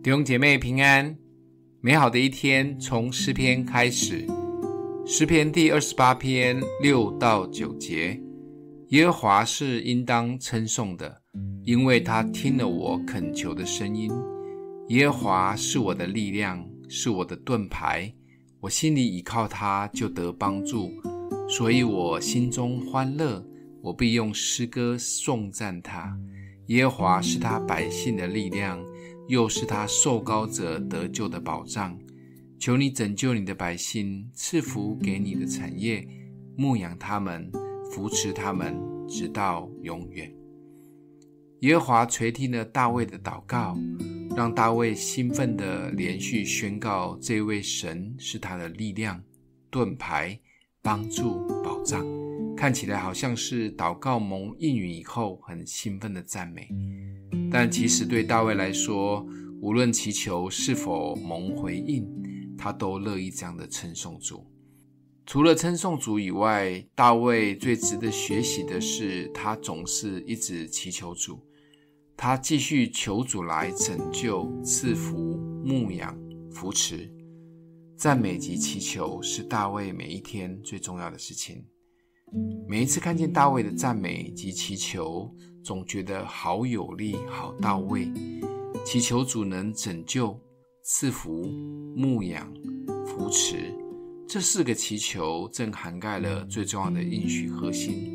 弟兄姐妹平安，美好的一天从诗篇开始。诗篇第二十八篇六到九节：耶和华是应当称颂的，因为他听了我恳求的声音。耶和华是我的力量，是我的盾牌，我心里倚靠他，就得帮助，所以我心中欢乐，我必用诗歌颂赞他。耶和华是他百姓的力量。又是他受膏者得救的保障，求你拯救你的百姓，赐福给你的产业，牧养他们，扶持他们，直到永远。耶和华垂听了大卫的祷告，让大卫兴奋地连续宣告：这位神是他的力量、盾牌、帮助、保障。看起来好像是祷告蒙应允以后很兴奋的赞美。但其实对大卫来说，无论祈求是否蒙回应，他都乐意这样的称颂主。除了称颂主以外，大卫最值得学习的是，他总是一直祈求主，他继续求主来拯救、赐福、牧养、扶持。赞美及祈求是大卫每一天最重要的事情。每一次看见大卫的赞美及祈求，总觉得好有力、好到位。祈求主能拯救、赐福、牧养、扶持，这四个祈求正涵盖了最重要的应许核心。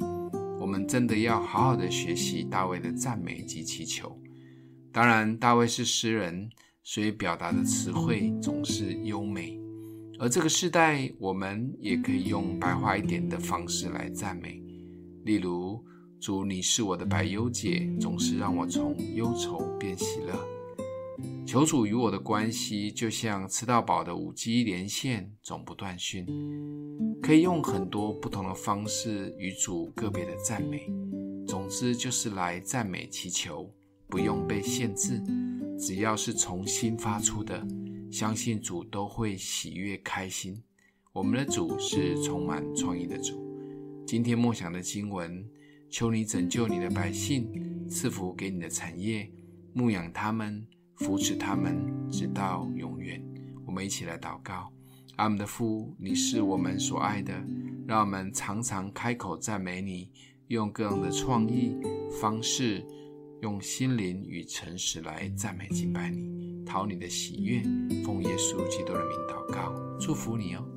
我们真的要好好的学习大卫的赞美及祈求。当然，大卫是诗人，所以表达的词汇总是优美。而这个时代，我们也可以用白话一点的方式来赞美，例如：“主，你是我的百忧解，总是让我从忧愁变喜乐。”求主与我的关系，就像吃到饱的五 G 连线，总不断讯。可以用很多不同的方式与主个别的赞美。总之，就是来赞美祈求，不用被限制，只要是从心发出的。相信主都会喜悦开心。我们的主是充满创意的主。今天默想的经文，求你拯救你的百姓，赐福给你的产业，牧养他们，扶持他们，直到永远。我们一起来祷告：阿们。的父，你是我们所爱的，让我们常常开口赞美你，用各样的创意方式，用心灵与诚实来赞美敬拜你。讨你的喜悦，奉耶稣基督的名祷告，祝福你哦。